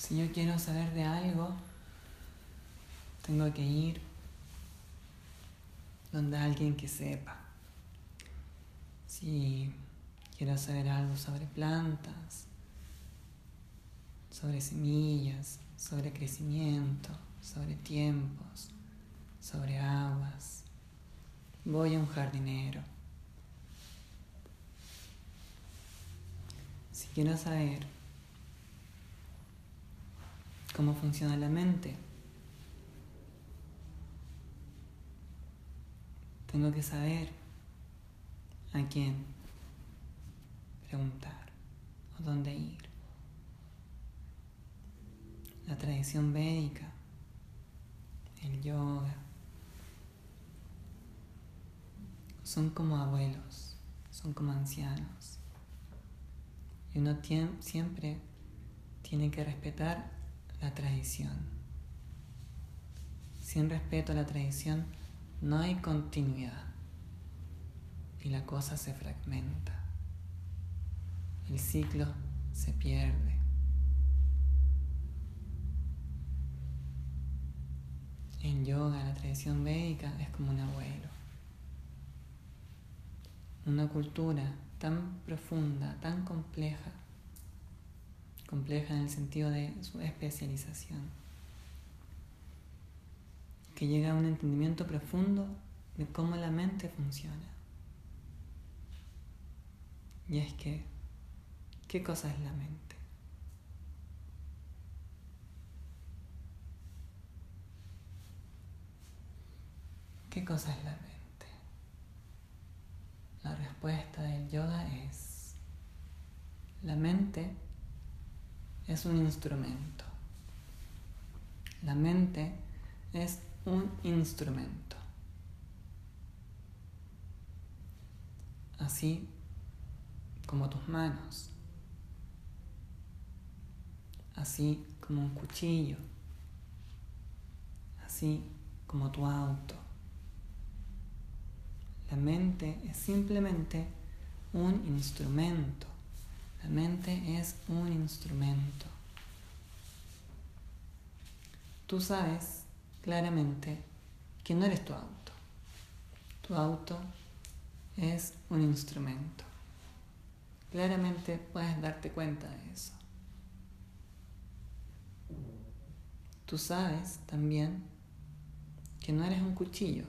Si yo quiero saber de algo, tengo que ir donde alguien que sepa. Si quiero saber algo sobre plantas, sobre semillas, sobre crecimiento, sobre tiempos, sobre aguas, voy a un jardinero. Si quiero saber cómo funciona la mente, tengo que saber a quién preguntar o dónde ir. La tradición védica, el yoga, son como abuelos, son como ancianos. Y uno siempre tiene que respetar la tradición. Sin respeto a la tradición no hay continuidad y la cosa se fragmenta. El ciclo se pierde. En yoga, la tradición védica es como un abuelo. Una cultura tan profunda, tan compleja, compleja en el sentido de su especialización, que llega a un entendimiento profundo de cómo la mente funciona. Y es que, ¿qué cosa es la mente? ¿Qué cosa es la mente? La respuesta del yoga es, la mente es un instrumento. La mente es un instrumento. Así como tus manos, así como un cuchillo, así como tu auto. La mente es simplemente un instrumento. La mente es un instrumento. Tú sabes claramente que no eres tu auto. Tu auto es un instrumento. Claramente puedes darte cuenta de eso. Tú sabes también que no eres un cuchillo.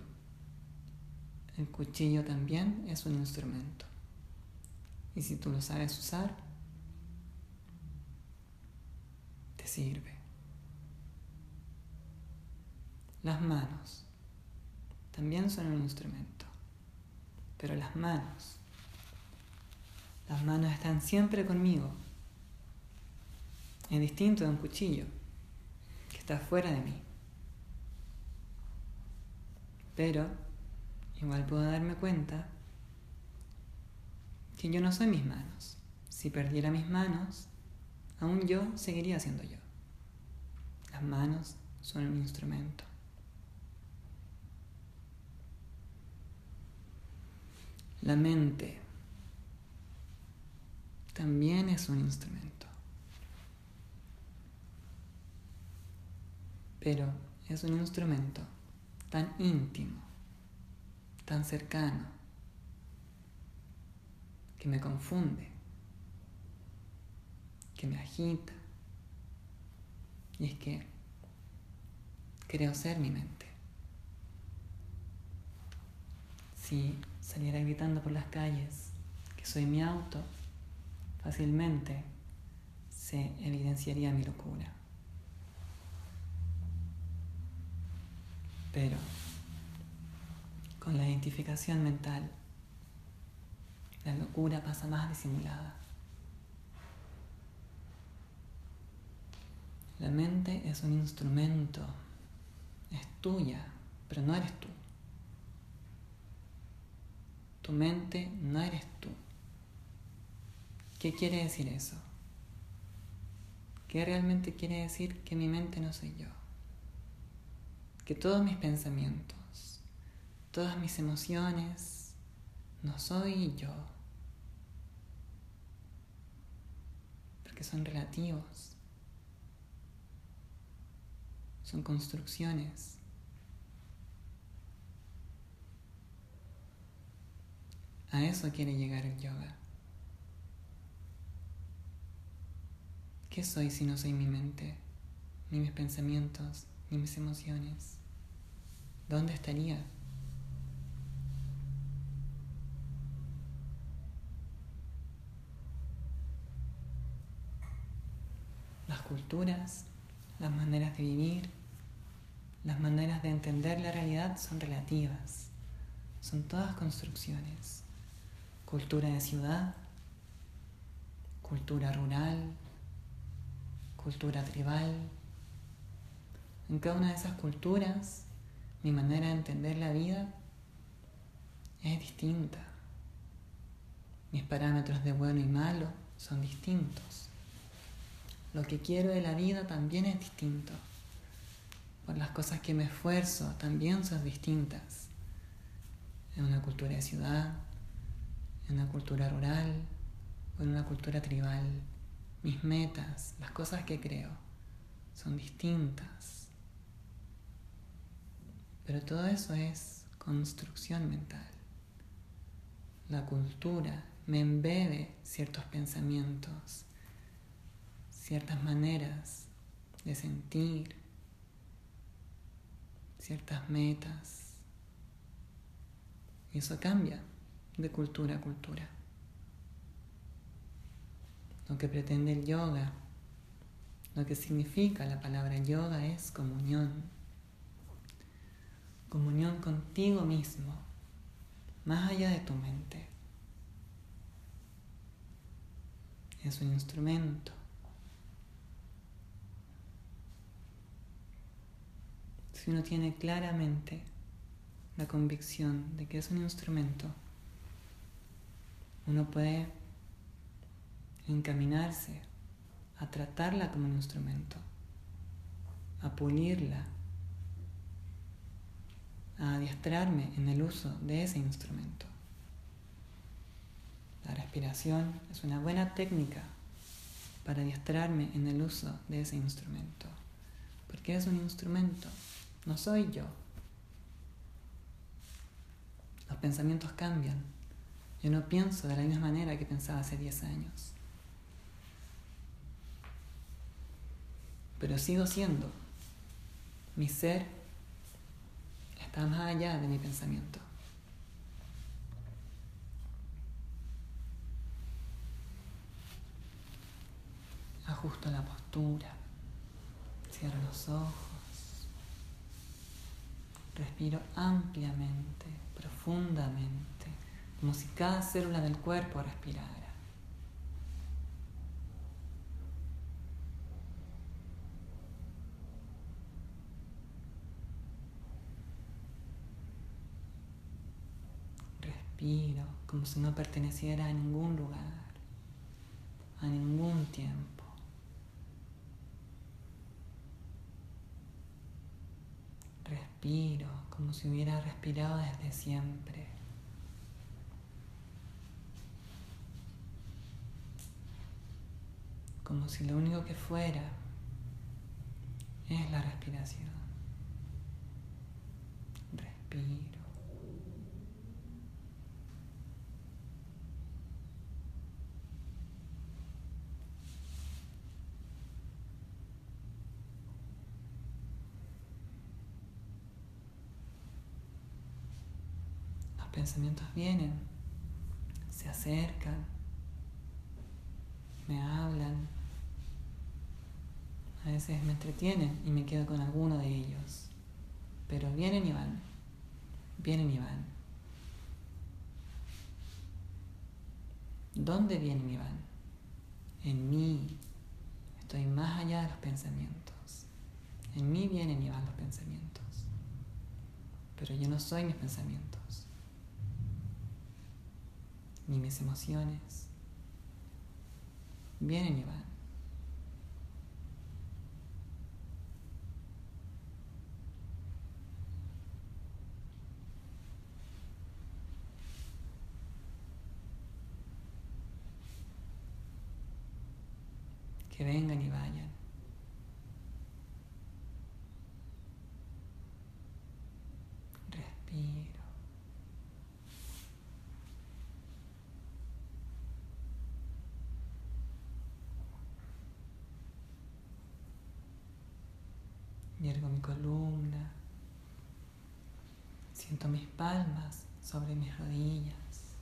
El cuchillo también es un instrumento. Y si tú lo sabes usar, te sirve. Las manos también son un instrumento. Pero las manos, las manos están siempre conmigo. Es distinto de un cuchillo que está fuera de mí. Pero igual puedo darme cuenta que yo no soy mis manos. Si perdiera mis manos, aún yo seguiría siendo yo. Las manos son un instrumento. La mente también es un instrumento. Pero es un instrumento tan íntimo, tan cercano, que me confunde, que me agita. Y es que creo ser mi mente. Si saliera gritando por las calles que soy mi auto, fácilmente se evidenciaría mi locura. Pero con la identificación mental, la locura pasa más disimulada. La mente es un instrumento, es tuya, pero no eres tú. Tu mente no eres tú. ¿Qué quiere decir eso? ¿Qué realmente quiere decir que mi mente no soy yo? Que todos mis pensamientos, todas mis emociones, no soy yo. Porque son relativos. son construcciones. A eso quiere llegar el yoga. ¿Qué soy si no soy mi mente, ni mis pensamientos, ni mis emociones? ¿Dónde estaría? Las culturas, las maneras de vivir, las maneras de entender la realidad son relativas, son todas construcciones. Cultura de ciudad, cultura rural, cultura tribal. En cada una de esas culturas, mi manera de entender la vida es distinta. Mis parámetros de bueno y malo son distintos. Lo que quiero de la vida también es distinto. Por las cosas que me esfuerzo también son distintas. En una cultura de ciudad, en una cultura rural en una cultura tribal. Mis metas, las cosas que creo, son distintas. Pero todo eso es construcción mental. La cultura me embebe ciertos pensamientos, ciertas maneras de sentir, ciertas metas. Eso cambia de cultura a cultura. Lo que pretende el yoga, lo que significa la palabra yoga es comunión. Comunión contigo mismo, más allá de tu mente. Es un instrumento. Si uno tiene claramente la convicción de que es un instrumento, uno puede encaminarse a tratarla como un instrumento, a pulirla, a adiestrarme en el uso de ese instrumento. La respiración es una buena técnica para adiestrarme en el uso de ese instrumento, porque es un instrumento, no soy yo. Los pensamientos cambian. Yo no pienso de la misma manera que pensaba hace 10 años. Pero sigo siendo. Mi ser está más allá de mi pensamiento. Ajusto la postura. Cierro los ojos. Respiro ampliamente, profundamente como si cada célula del cuerpo respirara. Respiro como si no perteneciera a ningún lugar, a ningún tiempo. Respiro como si hubiera respirado desde siempre. como si lo único que fuera es la respiración. Respiro. Los pensamientos vienen, se acercan, me hablan, a veces me entretienen y me quedo con alguno de ellos. Pero vienen y van. Vienen y van. ¿Dónde vienen y van? En mí. Estoy más allá de los pensamientos. En mí vienen y van los pensamientos. Pero yo no soy mis pensamientos. Ni mis emociones. Vienen y van. que vengan y vayan. Yergo mi columna. Siento mis palmas sobre mis rodillas.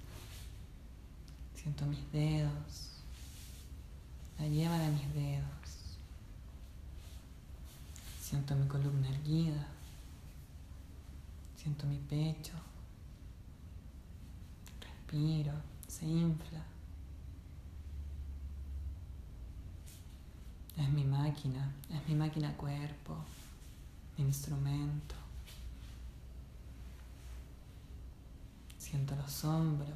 Siento mis dedos. La lleva de mis dedos. Siento mi columna erguida. Siento mi pecho. Respiro. Se infla. Es mi máquina, es mi máquina cuerpo, instrumento. Siento los hombros.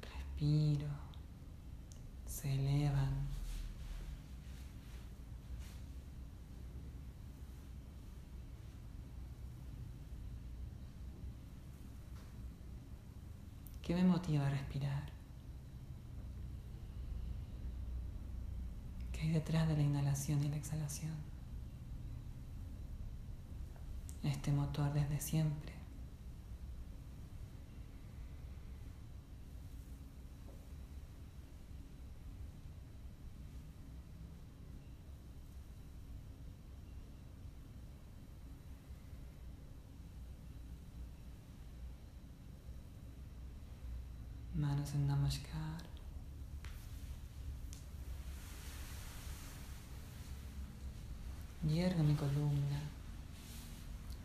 Respiro. Se elevan. ¿Qué me motiva a respirar? Hay detrás de la inhalación y la exhalación? Este motor desde siempre. manos en Namaskar. Yergo mi columna.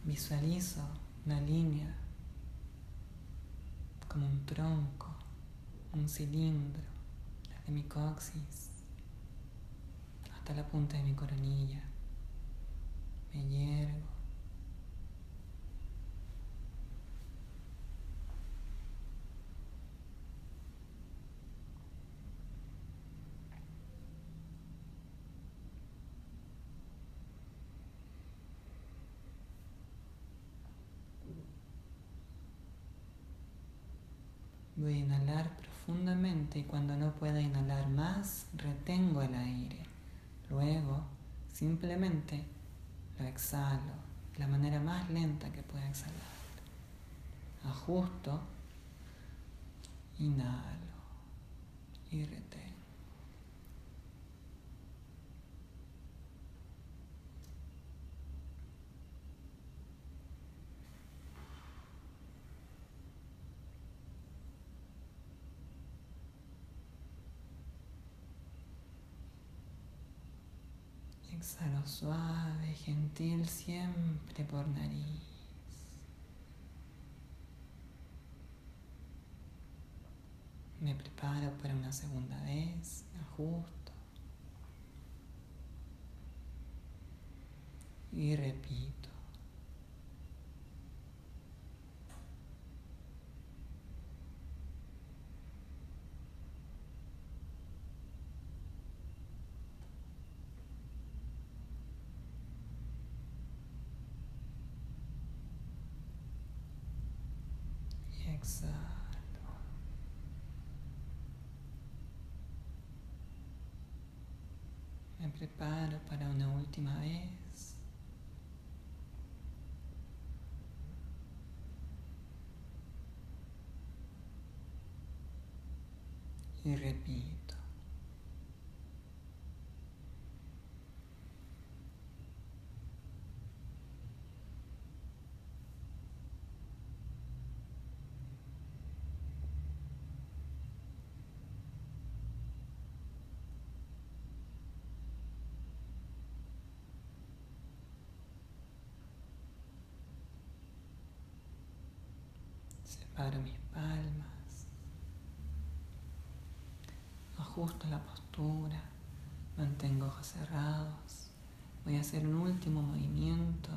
Visualizo una línea como un tronco, un cilindro, desde mi coxis hasta la punta de mi coronilla. Me yergo. Voy a inhalar profundamente y cuando no pueda inhalar más, retengo el aire. Luego, simplemente lo exhalo de la manera más lenta que pueda exhalar. Ajusto, inhalo y retengo. Exhalo suave, gentil, siempre por nariz. Me preparo para una segunda vez, ajusto. Y repito. exhalo. Me preparo para una última vez. Y repito. Separo mis palmas. Ajusto la postura. Mantengo ojos cerrados. Voy a hacer un último movimiento.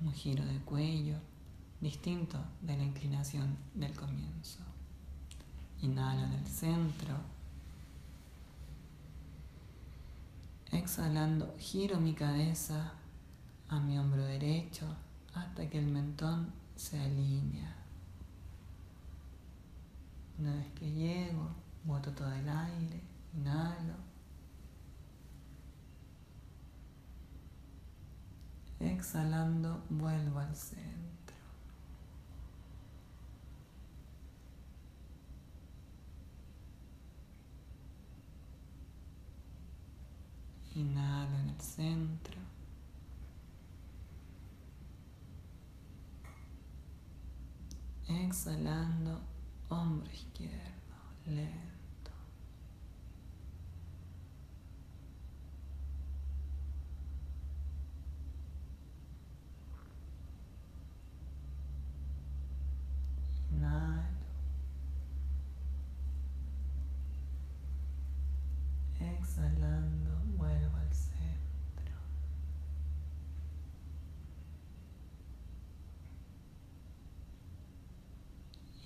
Un giro de cuello distinto de la inclinación del comienzo. Inhalo en el centro. Exhalando, giro mi cabeza a mi hombro derecho hasta que el mentón se alinea. Una vez que llego, boto todo el aire, inhalo. Exhalando, vuelvo al centro. Inhalo en el centro. Exhalando, hombro izquierdo, lento. Inhalo. Exhalando, vuelvo al centro.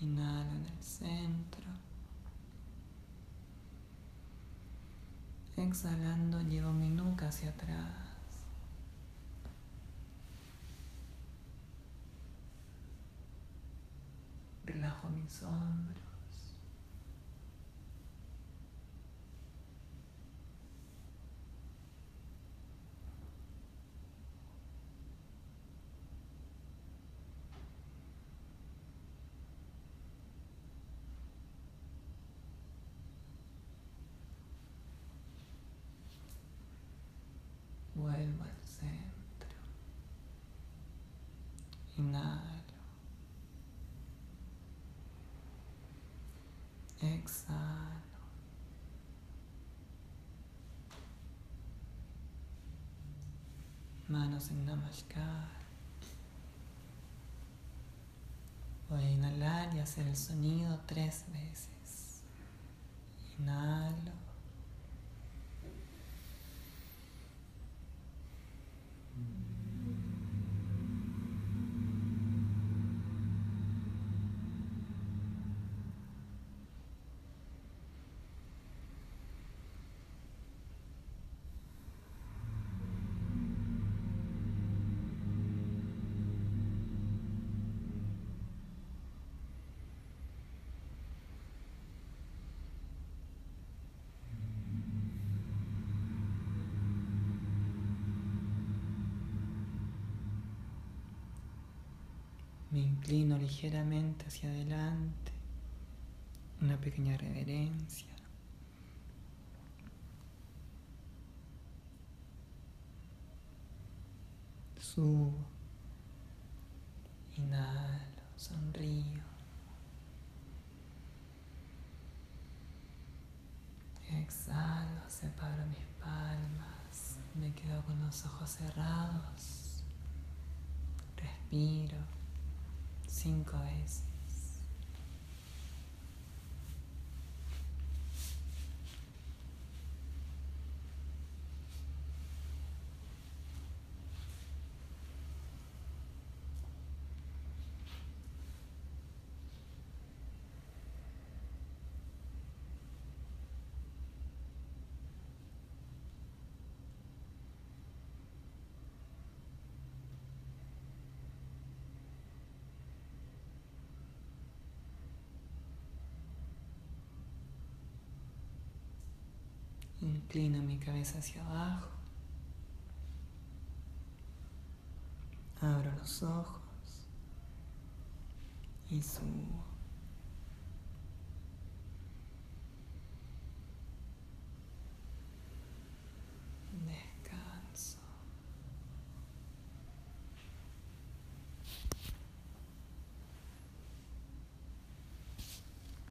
Inhalo en el centro. Exhalando, llevo mi nuca hacia atrás. Relajo mis hombros. Vuelvo al centro. Inhalo. Exhalo. Manos en Namaskar. Voy a inhalar y hacer el sonido tres veces. Inhalo. Me inclino ligeramente hacia adelante, una pequeña reverencia. Subo, inhalo, sonrío. Exhalo, separo mis palmas, me quedo con los ojos cerrados, respiro cinco veces. Inclino mi cabeza hacia abajo. Abro los ojos y subo.